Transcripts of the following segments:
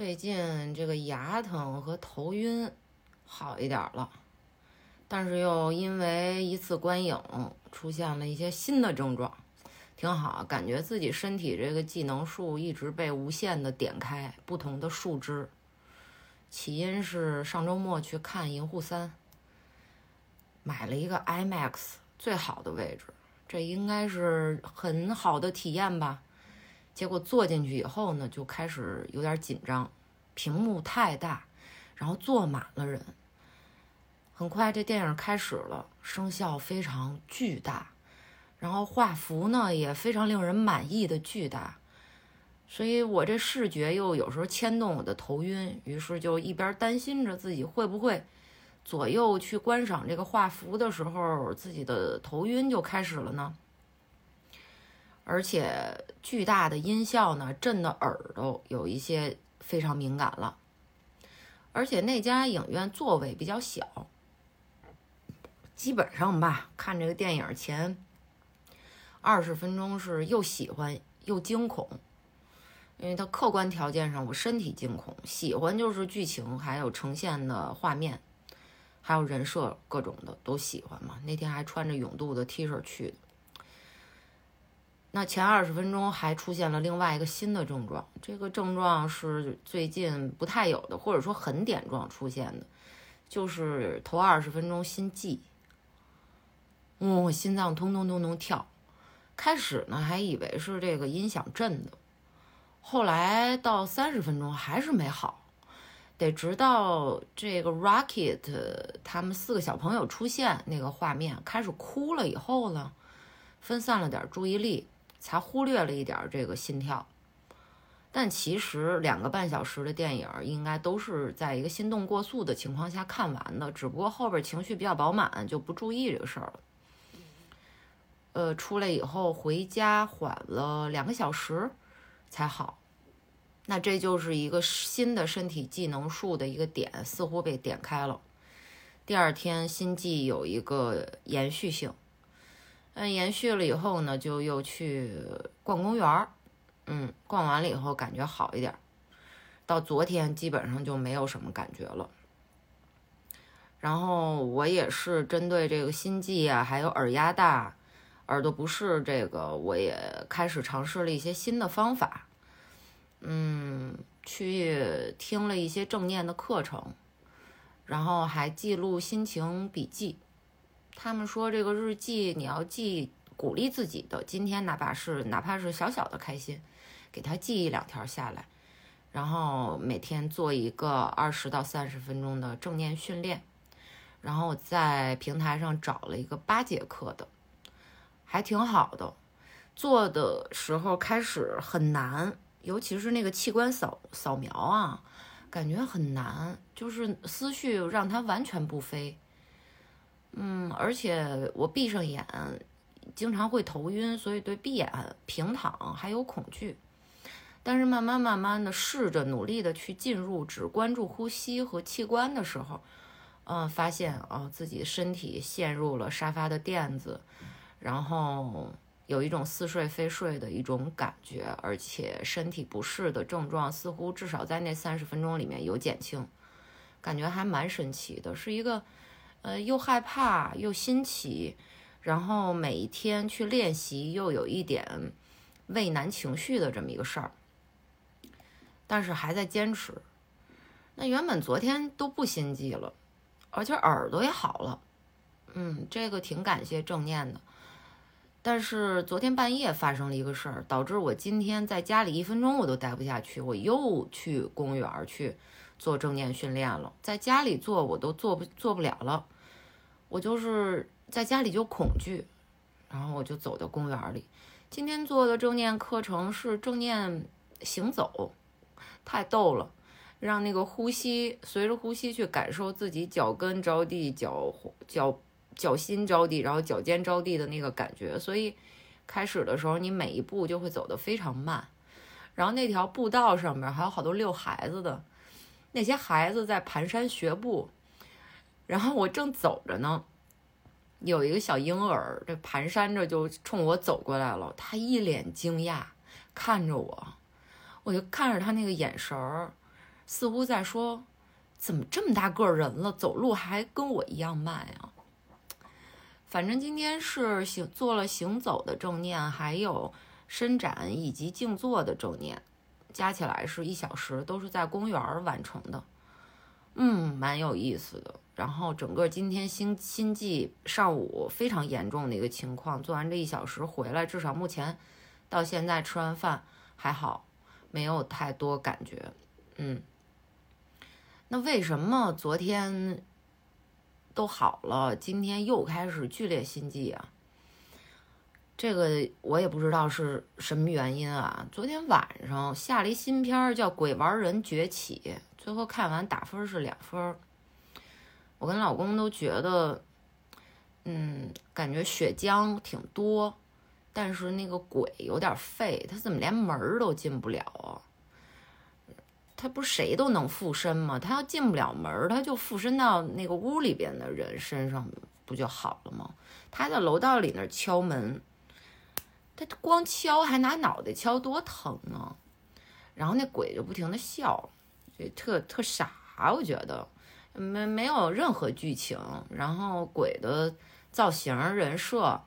最近这个牙疼和头晕好一点了，但是又因为一次观影出现了一些新的症状，挺好，感觉自己身体这个技能树一直被无限的点开，不同的树枝。起因是上周末去看《银护三》，买了一个 IMAX 最好的位置，这应该是很好的体验吧。结果坐进去以后呢，就开始有点紧张，屏幕太大，然后坐满了人。很快这电影开始了，声效非常巨大，然后画幅呢也非常令人满意的巨大，所以我这视觉又有时候牵动我的头晕，于是就一边担心着自己会不会左右去观赏这个画幅的时候，自己的头晕就开始了呢。而且巨大的音效呢，震得耳朵有一些非常敏感了。而且那家影院座位比较小，基本上吧，看这个电影前二十分钟是又喜欢又惊恐，因为它客观条件上我身体惊恐，喜欢就是剧情还有呈现的画面，还有人设各种的都喜欢嘛。那天还穿着永渡的 T 恤去的。那前二十分钟还出现了另外一个新的症状，这个症状是最近不太有的，或者说很点状出现的，就是头二十分钟心悸，哦，心脏咚咚咚咚跳。开始呢还以为是这个音响震的，后来到三十分钟还是没好，得直到这个 Rocket 他们四个小朋友出现那个画面开始哭了以后呢，分散了点注意力。才忽略了一点这个心跳，但其实两个半小时的电影应该都是在一个心动过速的情况下看完的，只不过后边情绪比较饱满，就不注意这个事儿了。呃，出来以后回家缓了两个小时才好，那这就是一个新的身体技能树的一个点，似乎被点开了。第二天心悸有一个延续性。嗯，延续了以后呢，就又去逛公园儿，嗯，逛完了以后感觉好一点，到昨天基本上就没有什么感觉了。然后我也是针对这个心悸啊，还有耳压大、耳朵不适这个，我也开始尝试了一些新的方法，嗯，去听了一些正念的课程，然后还记录心情笔记。他们说这个日记你要记鼓励自己的，今天哪怕是哪怕是小小的开心，给他记一两条下来，然后每天做一个二十到三十分钟的正念训练，然后在平台上找了一个八节课的，还挺好的。做的时候开始很难，尤其是那个器官扫扫描啊，感觉很难，就是思绪让它完全不飞。嗯，而且我闭上眼，经常会头晕，所以对闭眼平躺还有恐惧。但是慢慢慢慢的试着努力的去进入，只关注呼吸和器官的时候，嗯，发现啊自己身体陷入了沙发的垫子，然后有一种似睡非睡的一种感觉，而且身体不适的症状似乎至少在那三十分钟里面有减轻，感觉还蛮神奇的，是一个。呃，又害怕又新奇，然后每一天去练习，又有一点畏难情绪的这么一个事儿，但是还在坚持。那原本昨天都不心悸了，而且耳朵也好了，嗯，这个挺感谢正念的。但是昨天半夜发生了一个事儿，导致我今天在家里一分钟我都待不下去，我又去公园去。做正念训练了，在家里做我都做不做不了了，我就是在家里就恐惧，然后我就走到公园里。今天做的正念课程是正念行走，太逗了，让那个呼吸随着呼吸去感受自己脚跟着地、脚脚脚心着地，然后脚尖着地的那个感觉。所以开始的时候你每一步就会走得非常慢，然后那条步道上面还有好多遛孩子的。那些孩子在蹒跚学步，然后我正走着呢，有一个小婴儿，这蹒跚着就冲我走过来了。他一脸惊讶看着我，我就看着他那个眼神儿，似乎在说：“怎么这么大个人了，走路还跟我一样慢呀？”反正今天是行做了行走的正念，还有伸展以及静坐的正念，加起来是一小时，都是在公园完成的。嗯，蛮有意思的。然后整个今天心心悸上午非常严重的一个情况，做完这一小时回来，至少目前到现在吃完饭还好，没有太多感觉。嗯，那为什么昨天？都好了，今天又开始剧烈心悸啊！这个我也不知道是什么原因啊。昨天晚上下了一新片儿叫《鬼玩人崛起》，最后看完打分是两分。我跟老公都觉得，嗯，感觉血浆挺多，但是那个鬼有点废，他怎么连门都进不了啊？他不是谁都能附身吗？他要进不了门，他就附身到那个屋里边的人身上，不就好了吗？他在楼道里那敲门，他光敲还拿脑袋敲，多疼啊！然后那鬼就不停的笑，就特特傻，我觉得没没有任何剧情，然后鬼的造型、人设，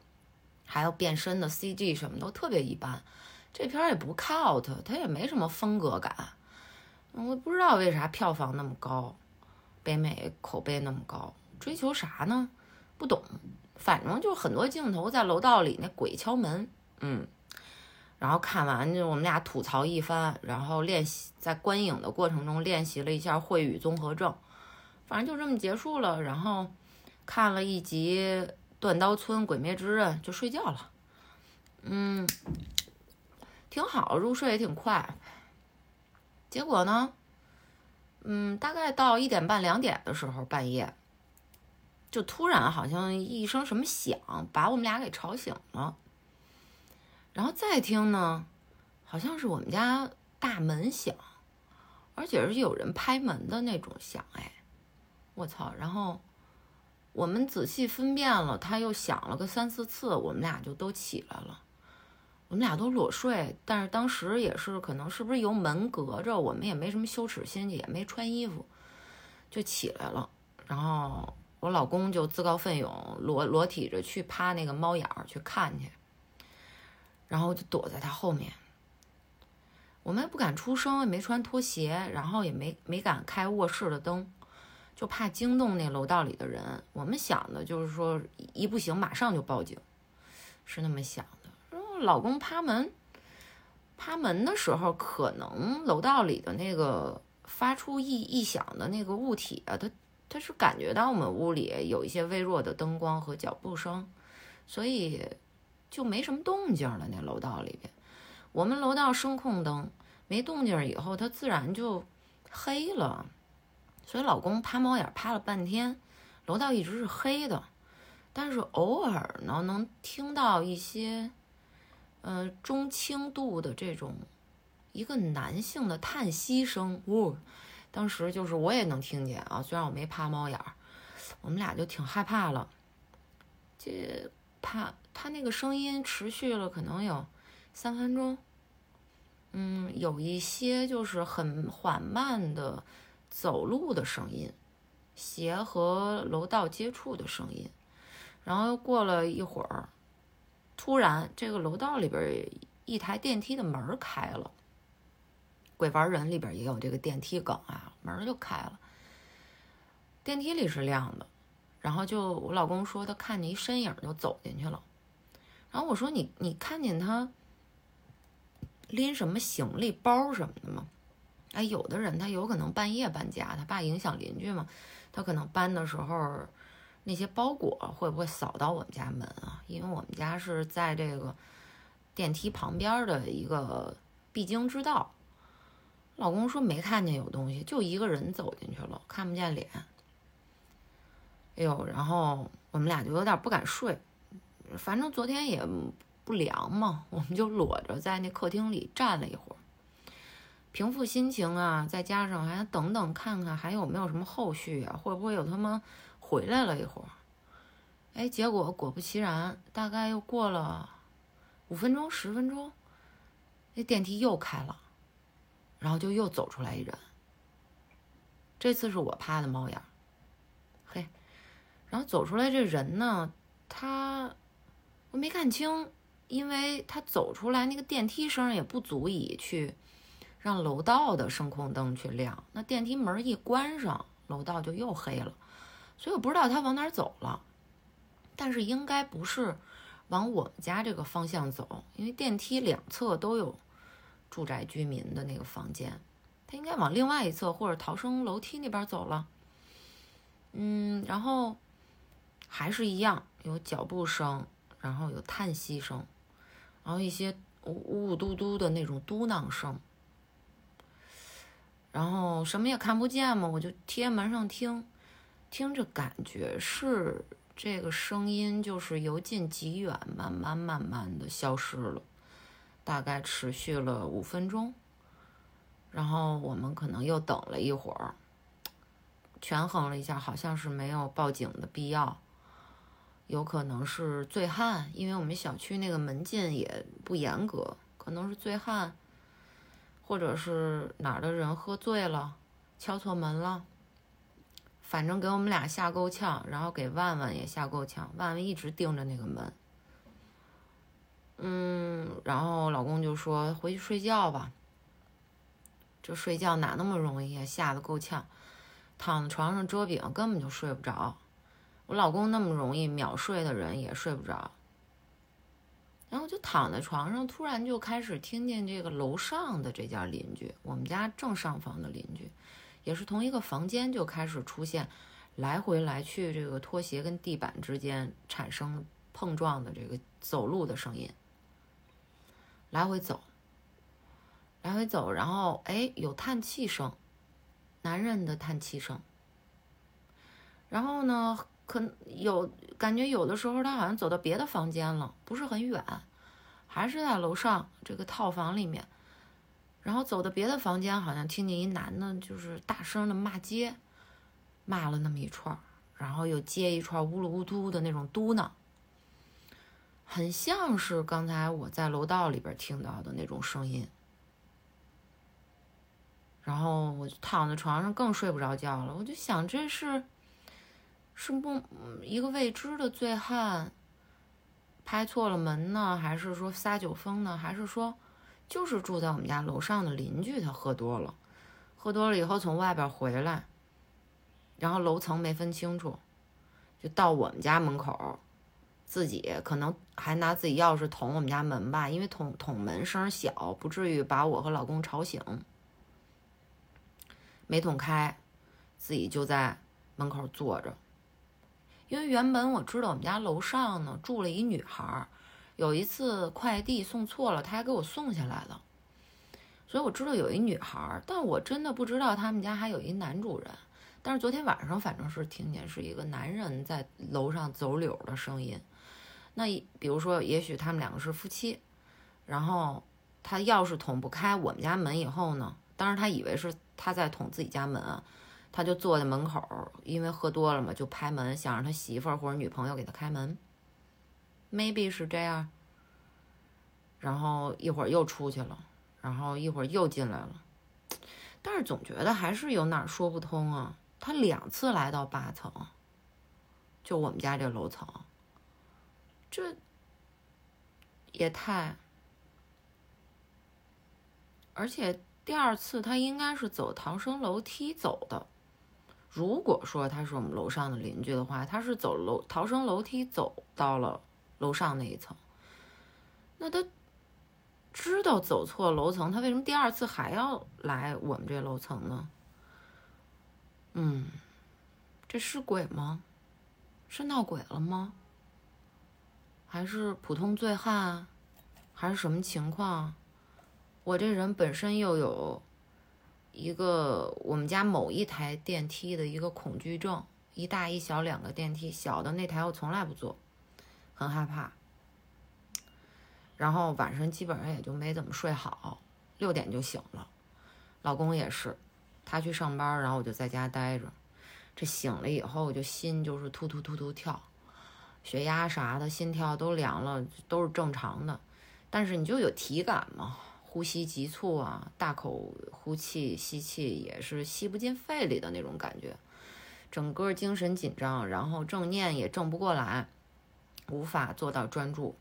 还有变身的 CG 什么都特别一般。这片也不靠他，他也没什么风格感。我不知道为啥票房那么高，北美口碑那么高，追求啥呢？不懂，反正就很多镜头在楼道里，那鬼敲门，嗯，然后看完就我们俩吐槽一番，然后练习在观影的过程中练习了一下秽语综合症，反正就这么结束了。然后看了一集《断刀村鬼灭之刃》就睡觉了，嗯，挺好，入睡也挺快。结果呢，嗯，大概到一点半、两点的时候，半夜就突然好像一声什么响，把我们俩给吵醒了。然后再听呢，好像是我们家大门响，而且是有人拍门的那种响。哎，我操！然后我们仔细分辨了，他又响了个三四次，我们俩就都起来了。我们俩都裸睡，但是当时也是可能是不是由门隔着，我们也没什么羞耻心，也没穿衣服，就起来了。然后我老公就自告奋勇裸裸体着去趴那个猫眼儿去看去，然后就躲在他后面。我们也不敢出声，也没穿拖鞋，然后也没没敢开卧室的灯，就怕惊动那楼道里的人。我们想的就是说一不行马上就报警，是那么想的。老公趴门，趴门的时候，可能楼道里的那个发出异异响的那个物体啊，他他是感觉到我们屋里有一些微弱的灯光和脚步声，所以就没什么动静了。那楼道里边，我们楼道声控灯没动静以后，它自然就黑了。所以老公趴猫眼趴了半天，楼道一直是黑的，但是偶尔呢，能听到一些。呃，中轻度的这种一个男性的叹息声，呜，当时就是我也能听见啊，虽然我没趴猫眼，我们俩就挺害怕了。这怕他那个声音持续了可能有三分钟，嗯，有一些就是很缓慢的走路的声音，鞋和楼道接触的声音，然后又过了一会儿。突然，这个楼道里边一台电梯的门开了。鬼玩人里边也有这个电梯梗啊，门就开了。电梯里是亮的，然后就我老公说他看见一身影就走进去了。然后我说你你看见他拎什么行李包什么的吗？哎，有的人他有可能半夜搬家，他怕影响邻居嘛，他可能搬的时候。那些包裹会不会扫到我们家门啊？因为我们家是在这个电梯旁边的一个必经之道。老公说没看见有东西，就一个人走进去了，看不见脸。哎呦，然后我们俩就有点不敢睡，反正昨天也不凉嘛，我们就裸着在那客厅里站了一会儿，平复心情啊，再加上还等等看看还有没有什么后续啊，会不会有他妈。回来了一会儿，哎，结果果不其然，大概又过了五分钟、十分钟，那电梯又开了，然后就又走出来一人，这次是我趴的猫眼儿，然后走出来这人呢，他我没看清，因为他走出来那个电梯声也不足以去让楼道的声控灯去亮，那电梯门一关上，楼道就又黑了，所以我不知道他往哪走了，但是应该不是往我们家这个方向走，因为电梯两侧都有住宅居民的那个房间。他应该往另外一侧或者逃生楼梯那边走了，嗯，然后还是一样有脚步声，然后有叹息声，然后一些呜呜嘟嘟的那种嘟囔声，然后什么也看不见嘛，我就贴门上听，听着感觉是这个声音就是由近及远，慢慢慢慢的消失了，大概持续了五分钟。然后我们可能又等了一会儿，权衡了一下，好像是没有报警的必要，有可能是醉汉，因为我们小区那个门禁也不严格，可能是醉汉，或者是哪儿的人喝醉了，敲错门了，反正给我们俩吓够呛，然后给万万也吓够呛，万万一直盯着那个门，嗯，然后老公就说回去睡觉吧。这睡觉哪那么容易啊？吓得够呛，躺在床上遮饼根本就睡不着。我老公那么容易秒睡的人也睡不着。然后就躺在床上，突然就开始听见这个楼上的这家邻居，我们家正上方的邻居，也是同一个房间，就开始出现来回来去这个拖鞋跟地板之间产生碰撞的这个走路的声音，来回走。来回走，然后哎，有叹气声，男人的叹气声。然后呢，可有感觉有的时候他好像走到别的房间了，不是很远，还是在楼上这个套房里面。然后走到别的房间，好像听见一男的，就是大声的骂街，骂了那么一串，然后又接一串呜噜呜嘟的那种嘟囔，很像是刚才我在楼道里边听到的那种声音。然后我就躺在床上更睡不着觉了，我就想这是，是不一个未知的醉汉拍错了门呢，还是说撒酒疯呢，还是说就是住在我们家楼上的邻居他喝多了，喝多了以后从外边回来，然后楼层没分清楚，就到我们家门口，自己可能还拿自己钥匙捅我们家门吧，因为捅捅门声小，不至于把我和老公吵醒。没捅开，自己就在门口坐着。因为原本我知道我们家楼上呢住了一女孩，有一次快递送错了，她还给我送下来了，所以我知道有一女孩，但我真的不知道他们家还有一男主人。但是昨天晚上反正是听见是一个男人在楼上走柳的声音。那比如说，也许他们两个是夫妻，然后他钥匙捅不开我们家门以后呢，当时他以为是。他在捅自己家门，他就坐在门口，因为喝多了嘛，就拍门，想让他媳妇儿或者女朋友给他开门。Maybe 是这样。然后一会儿又出去了，然后一会儿又进来了，但是总觉得还是有哪儿说不通啊。他两次来到八层，就我们家这楼层，这也太……而且。第二次他应该是走逃生楼梯走的。如果说他是我们楼上的邻居的话，他是走楼逃生楼梯走到了楼上那一层。那他知道走错楼层，他为什么第二次还要来我们这楼层呢？嗯，这是鬼吗？是闹鬼了吗？还是普通醉汉？还是什么情况？我这人本身又有一个我们家某一台电梯的一个恐惧症，一大一小两个电梯，小的那台我从来不坐，很害怕。然后晚上基本上也就没怎么睡好，六点就醒了。老公也是，他去上班，然后我就在家待着。这醒了以后，我就心就是突突突突跳，血压啥的，心跳都凉了，都是正常的。但是你就有体感嘛。呼吸急促啊，大口呼气、吸气也是吸不进肺里的那种感觉，整个精神紧张，然后正念也正不过来，无法做到专注，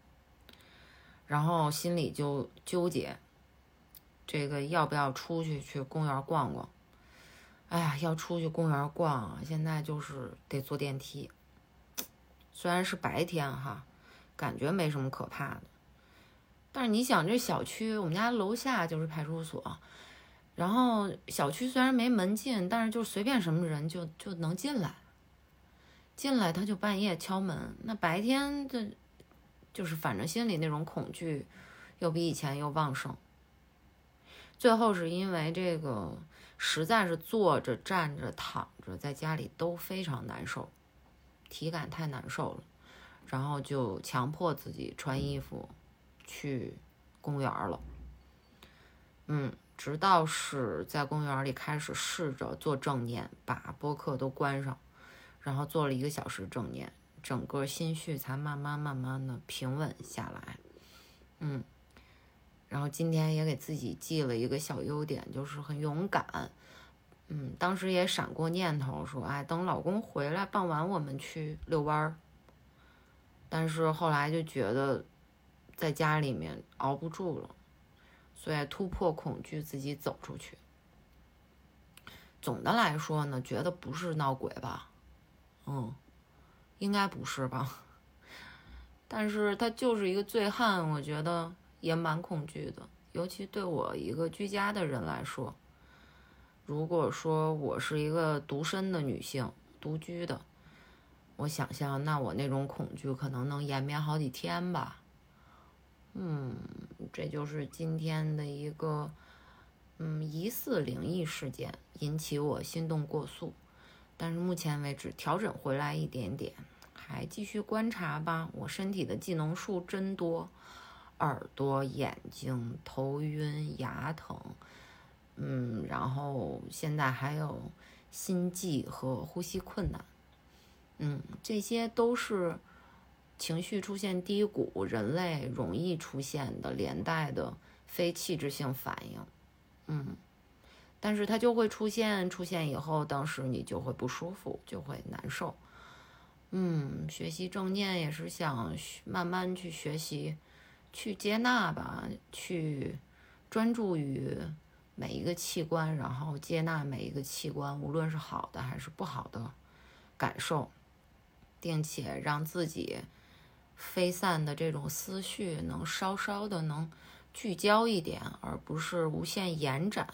然后心里就纠结，这个要不要出去去公园逛逛？哎呀，要出去公园逛，现在就是得坐电梯。虽然是白天哈，感觉没什么可怕的。但是你想，这小区我们家楼下就是派出所，然后小区虽然没门禁，但是就随便什么人就就能进来。进来他就半夜敲门，那白天的，就是反正心里那种恐惧，又比以前又旺盛。最后是因为这个。实在是坐着、站着、躺着，在家里都非常难受，体感太难受了，然后就强迫自己穿衣服去公园了。嗯，直到是在公园里开始试着做正念，把播客都关上，然后做了一个小时正念，整个心绪才慢慢慢慢的平稳下来。嗯。然后今天也给自己记了一个小优点，就是很勇敢。嗯，当时也闪过念头说，哎，等老公回来，傍晚我们去遛弯儿。但是后来就觉得在家里面熬不住了，所以突破恐惧，自己走出去。总的来说呢，觉得不是闹鬼吧？嗯，应该不是吧？但是他就是一个醉汉，我觉得。也蛮恐惧的，尤其对我一个居家的人来说。如果说我是一个独身的女性，独居的，我想象那我那种恐惧可能能延绵好几天吧。嗯，这就是今天的一个嗯疑似灵异事件，引起我心动过速，但是目前为止调整回来一点点，还继续观察吧。我身体的技能数真多。耳朵、眼睛、头晕、牙疼，嗯，然后现在还有心悸和呼吸困难，嗯，这些都是情绪出现低谷，人类容易出现的连带的非器质性反应，嗯，但是它就会出现，出现以后，当时你就会不舒服，就会难受，嗯，学习正念也是想慢慢去学习。去接纳吧，去专注于每一个器官，然后接纳每一个器官，无论是好的还是不好的感受，并且让自己飞散的这种思绪能稍稍的能聚焦一点，而不是无限延展。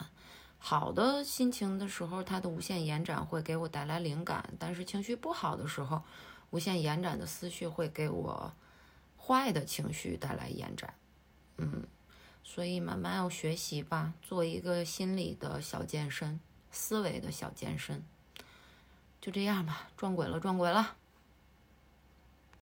好的心情的时候，它的无限延展会给我带来灵感，但是情绪不好的时候，无限延展的思绪会给我。坏的情绪带来延展，嗯，所以慢慢要学习吧，做一个心理的小健身，思维的小健身，就这样吧，撞鬼了，撞鬼了。